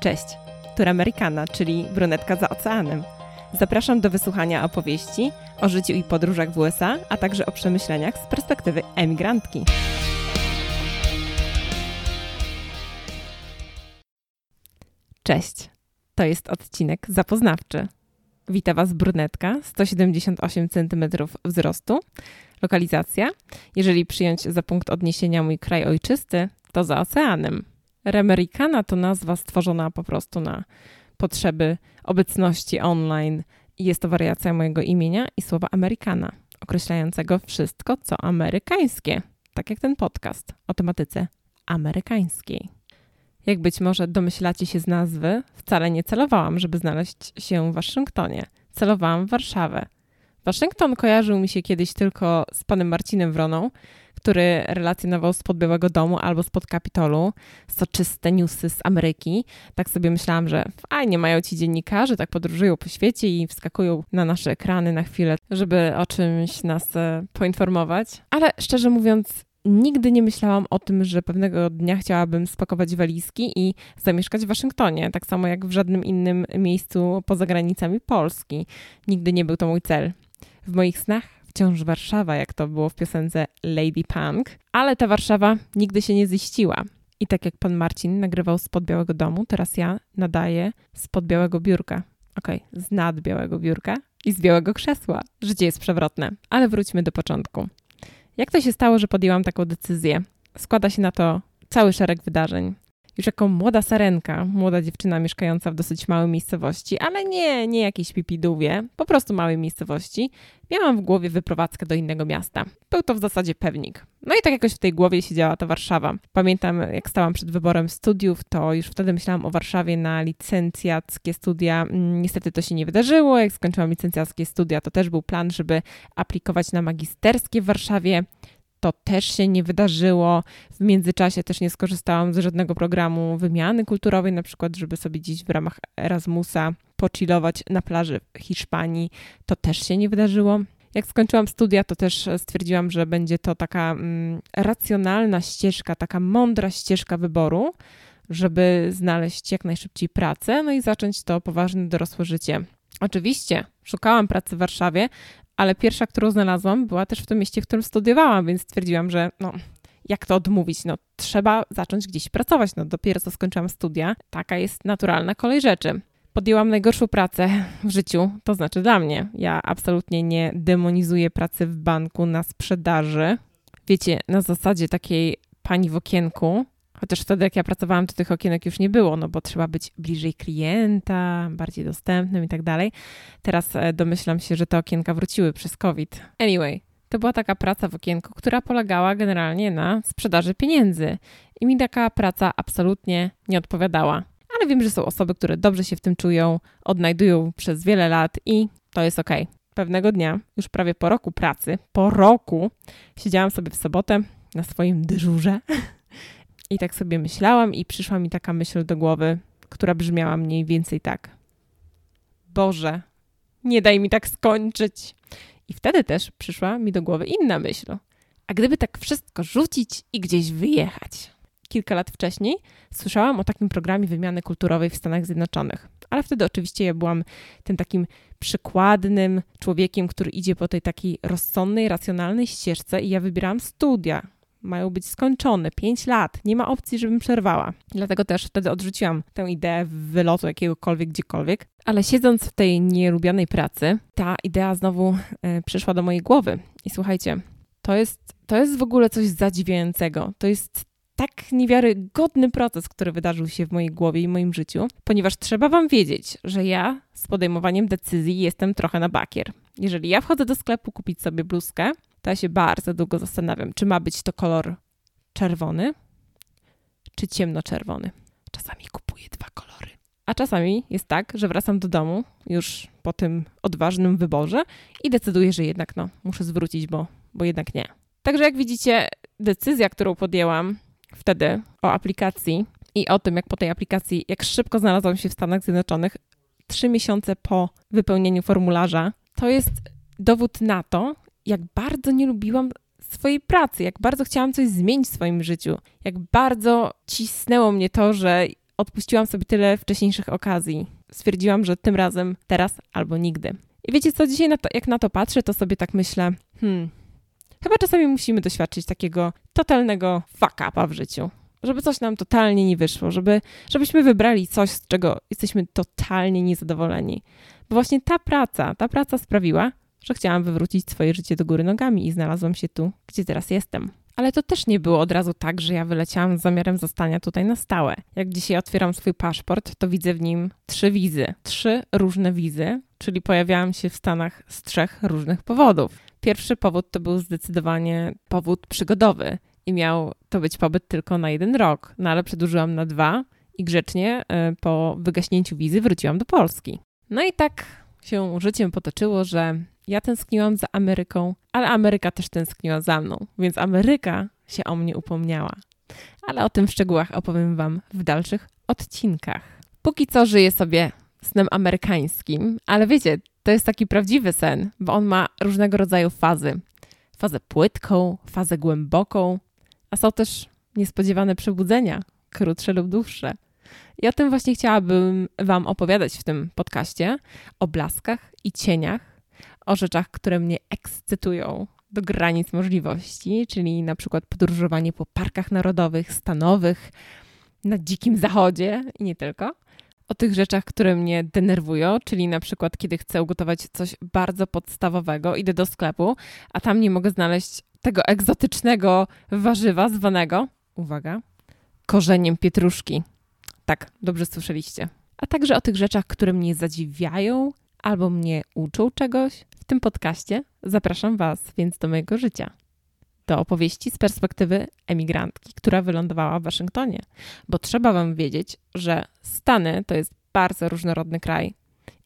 Cześć, tu Amerykana, czyli brunetka za oceanem. Zapraszam do wysłuchania opowieści o życiu i podróżach w USA, a także o przemyśleniach z perspektywy emigrantki. Cześć, to jest odcinek zapoznawczy. Wita Was brunetka, 178 cm wzrostu. Lokalizacja, jeżeli przyjąć za punkt odniesienia mój kraj ojczysty, to za oceanem. Remericana to nazwa stworzona po prostu na potrzeby obecności online. Jest to wariacja mojego imienia i słowa Amerykana, określającego wszystko, co amerykańskie, tak jak ten podcast o tematyce amerykańskiej. Jak być może domyślacie się z nazwy, wcale nie celowałam, żeby znaleźć się w Waszyngtonie. Celowałam w Warszawę. Waszyngton kojarzył mi się kiedyś tylko z panem Marcinem Wroną, który relacjonował spod Białego Domu albo spod Kapitolu soczyste newsy z Ameryki. Tak sobie myślałam, że fajnie mają ci dziennikarze, tak podróżują po świecie i wskakują na nasze ekrany na chwilę, żeby o czymś nas e, poinformować. Ale szczerze mówiąc, nigdy nie myślałam o tym, że pewnego dnia chciałabym spakować walizki i zamieszkać w Waszyngtonie, tak samo jak w żadnym innym miejscu poza granicami Polski. Nigdy nie był to mój cel. W moich snach wciąż Warszawa, jak to było w piosence Lady Punk, ale ta Warszawa nigdy się nie ziściła. I tak jak pan Marcin nagrywał spod Białego Domu, teraz ja nadaję spod Białego Biurka. Okej, okay, z nad Białego Biurka i z Białego Krzesła. Życie jest przewrotne, ale wróćmy do początku. Jak to się stało, że podjęłam taką decyzję? Składa się na to cały szereg wydarzeń już jako młoda sarenka, młoda dziewczyna mieszkająca w dosyć małej miejscowości, ale nie, nie jakiejś pipidówie, po prostu małej miejscowości, miałam w głowie wyprowadzkę do innego miasta. Był to w zasadzie pewnik. No i tak jakoś w tej głowie siedziała ta Warszawa. Pamiętam, jak stałam przed wyborem studiów, to już wtedy myślałam o Warszawie na licencjackie studia. Mm, niestety to się nie wydarzyło. Jak skończyłam licencjackie studia, to też był plan, żeby aplikować na magisterskie w Warszawie to też się nie wydarzyło. W międzyczasie też nie skorzystałam z żadnego programu wymiany kulturowej, na przykład, żeby sobie dziś w ramach Erasmusa pochillować na plaży w Hiszpanii. To też się nie wydarzyło. Jak skończyłam studia, to też stwierdziłam, że będzie to taka mm, racjonalna ścieżka, taka mądra ścieżka wyboru, żeby znaleźć jak najszybciej pracę, no i zacząć to poważne dorosłe życie. Oczywiście szukałam pracy w Warszawie, ale pierwsza, którą znalazłam, była też w tym mieście, w którym studiowałam, więc stwierdziłam, że no, jak to odmówić? No, trzeba zacząć gdzieś pracować. No, dopiero co skończyłam studia, taka jest naturalna kolej rzeczy. Podjęłam najgorszą pracę w życiu, to znaczy dla mnie. Ja absolutnie nie demonizuję pracy w banku na sprzedaży. Wiecie, na zasadzie takiej pani w okienku, Chociaż wtedy, jak ja pracowałam, to tych okienek już nie było, no bo trzeba być bliżej klienta, bardziej dostępnym i tak dalej. Teraz e, domyślam się, że te okienka wróciły przez COVID. Anyway, to była taka praca w okienku, która polegała generalnie na sprzedaży pieniędzy. I mi taka praca absolutnie nie odpowiadała. Ale wiem, że są osoby, które dobrze się w tym czują, odnajdują przez wiele lat i to jest ok. Pewnego dnia, już prawie po roku pracy, po roku, siedziałam sobie w sobotę na swoim dyżurze I tak sobie myślałam, i przyszła mi taka myśl do głowy, która brzmiała mniej więcej tak: Boże, nie daj mi tak skończyć. I wtedy też przyszła mi do głowy inna myśl. A gdyby tak wszystko rzucić i gdzieś wyjechać? Kilka lat wcześniej słyszałam o takim programie wymiany kulturowej w Stanach Zjednoczonych, ale wtedy oczywiście ja byłam tym takim przykładnym człowiekiem, który idzie po tej takiej rozsądnej, racjonalnej ścieżce i ja wybierałam studia, mają być skończone. 5 lat. Nie ma opcji, żebym przerwała. Dlatego też wtedy odrzuciłam tę ideę wylotu jakiegokolwiek, gdziekolwiek. Ale siedząc w tej nielubianej pracy, ta idea znowu y, przyszła do mojej głowy. I słuchajcie, to jest, to jest w ogóle coś zadziwiającego. To jest tak niewiarygodny proces, który wydarzył się w mojej głowie i moim życiu, ponieważ trzeba Wam wiedzieć, że ja z podejmowaniem decyzji jestem trochę na bakier. Jeżeli ja wchodzę do sklepu kupić sobie bluzkę, to ja się bardzo długo zastanawiam, czy ma być to kolor czerwony, czy ciemnoczerwony. Czasami kupuję dwa kolory. A czasami jest tak, że wracam do domu już po tym odważnym wyborze i decyduję, że jednak no, muszę zwrócić, bo, bo jednak nie. Także jak widzicie, decyzja, którą podjęłam wtedy o aplikacji i o tym, jak po tej aplikacji, jak szybko znalazłam się w Stanach Zjednoczonych, trzy miesiące po wypełnieniu formularza, to jest dowód na to, jak bardzo nie lubiłam swojej pracy, jak bardzo chciałam coś zmienić w swoim życiu, jak bardzo cisnęło mnie to, że odpuściłam sobie tyle wcześniejszych okazji. Stwierdziłam, że tym razem, teraz albo nigdy. I wiecie co, dzisiaj na to, jak na to patrzę, to sobie tak myślę, hmm, chyba czasami musimy doświadczyć takiego totalnego fuck upa w życiu. Żeby coś nam totalnie nie wyszło, żeby, żebyśmy wybrali coś, z czego jesteśmy totalnie niezadowoleni. Bo właśnie ta praca, ta praca sprawiła, że chciałam wywrócić swoje życie do góry nogami i znalazłam się tu, gdzie teraz jestem. Ale to też nie było od razu tak, że ja wyleciałam z zamiarem zostania tutaj na stałe. Jak dzisiaj otwieram swój paszport, to widzę w nim trzy wizy. Trzy różne wizy, czyli pojawiałam się w Stanach z trzech różnych powodów. Pierwszy powód to był zdecydowanie powód przygodowy i miał to być pobyt tylko na jeden rok, no ale przedłużyłam na dwa i grzecznie y, po wygaśnięciu wizy wróciłam do Polski. No i tak się życiem potoczyło, że ja tęskniłam za Ameryką, ale Ameryka też tęskniła za mną, więc Ameryka się o mnie upomniała. Ale o tym w szczegółach opowiem Wam w dalszych odcinkach. Póki co żyję sobie snem amerykańskim, ale wiecie, to jest taki prawdziwy sen, bo on ma różnego rodzaju fazy. Fazę płytką, fazę głęboką, a są też niespodziewane przebudzenia, krótsze lub dłuższe. I o tym właśnie chciałabym Wam opowiadać w tym podcaście, o blaskach i cieniach, o rzeczach, które mnie ekscytują do granic możliwości, czyli na przykład podróżowanie po parkach narodowych, stanowych, na dzikim zachodzie i nie tylko. O tych rzeczach, które mnie denerwują, czyli na przykład kiedy chcę ugotować coś bardzo podstawowego, idę do sklepu, a tam nie mogę znaleźć tego egzotycznego warzywa zwanego, uwaga, korzeniem pietruszki. Tak, dobrze słyszeliście. A także o tych rzeczach, które mnie zadziwiają albo mnie uczą czegoś. W tym podcaście zapraszam Was więc do mojego życia. Do opowieści z perspektywy emigrantki, która wylądowała w Waszyngtonie. Bo trzeba Wam wiedzieć, że Stany to jest bardzo różnorodny kraj.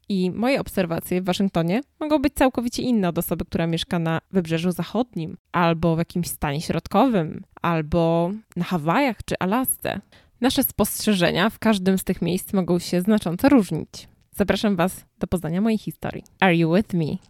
I moje obserwacje w Waszyngtonie mogą być całkowicie inne od osoby, która mieszka na wybrzeżu zachodnim, albo w jakimś stanie środkowym, albo na Hawajach czy Alasce. Nasze spostrzeżenia w każdym z tych miejsc mogą się znacząco różnić. Zapraszam Was do poznania mojej historii. Are you with me?